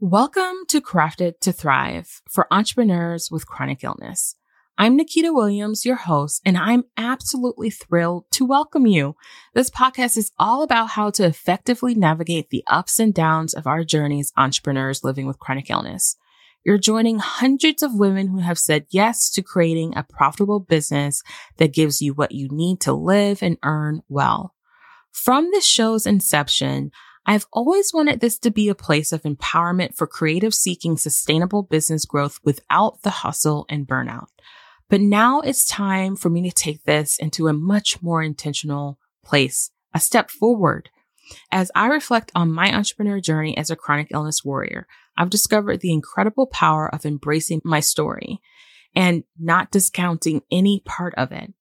Welcome to Crafted to Thrive for entrepreneurs with chronic illness. I'm Nikita Williams, your host, and I'm absolutely thrilled to welcome you. This podcast is all about how to effectively navigate the ups and downs of our journey as entrepreneurs living with chronic illness. You're joining hundreds of women who have said yes to creating a profitable business that gives you what you need to live and earn well. From the show's inception, I've always wanted this to be a place of empowerment for creative seeking sustainable business growth without the hustle and burnout. But now it's time for me to take this into a much more intentional place, a step forward. As I reflect on my entrepreneur journey as a chronic illness warrior, I've discovered the incredible power of embracing my story and not discounting any part of it.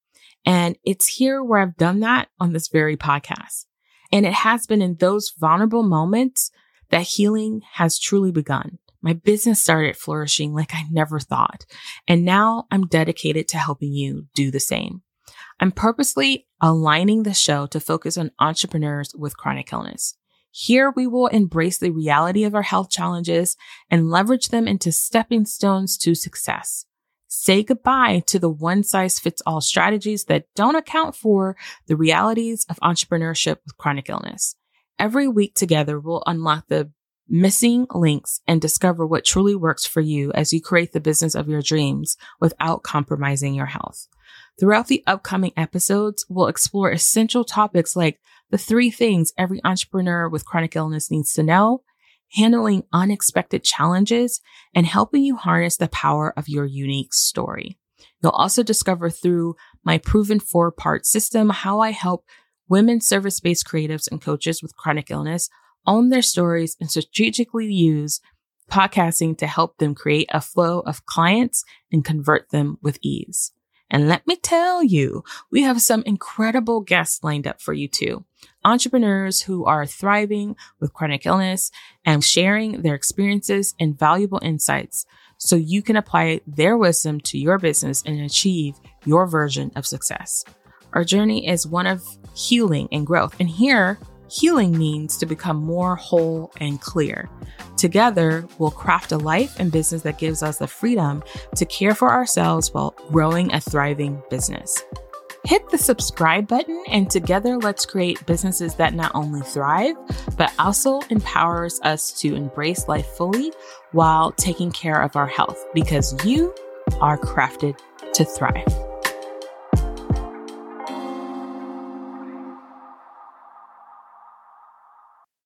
And it's here where I've done that on this very podcast. And it has been in those vulnerable moments that healing has truly begun. My business started flourishing like I never thought. And now I'm dedicated to helping you do the same. I'm purposely aligning the show to focus on entrepreneurs with chronic illness. Here we will embrace the reality of our health challenges and leverage them into stepping stones to success. Say goodbye to the one size fits all strategies that don't account for the realities of entrepreneurship with chronic illness. Every week together, we'll unlock the missing links and discover what truly works for you as you create the business of your dreams without compromising your health. Throughout the upcoming episodes, we'll explore essential topics like the three things every entrepreneur with chronic illness needs to know handling unexpected challenges, and helping you harness the power of your unique story. You'll also discover through my proven four part system how I help women service based creatives and coaches with chronic illness own their stories and strategically use podcasting to help them create a flow of clients and convert them with ease. And let me tell you, we have some incredible guests lined up for you too. Entrepreneurs who are thriving with chronic illness and sharing their experiences and valuable insights so you can apply their wisdom to your business and achieve your version of success. Our journey is one of healing and growth. And here, healing means to become more whole and clear. Together, we'll craft a life and business that gives us the freedom to care for ourselves while growing a thriving business. Hit the subscribe button, and together let's create businesses that not only thrive, but also empowers us to embrace life fully while taking care of our health because you are crafted to thrive.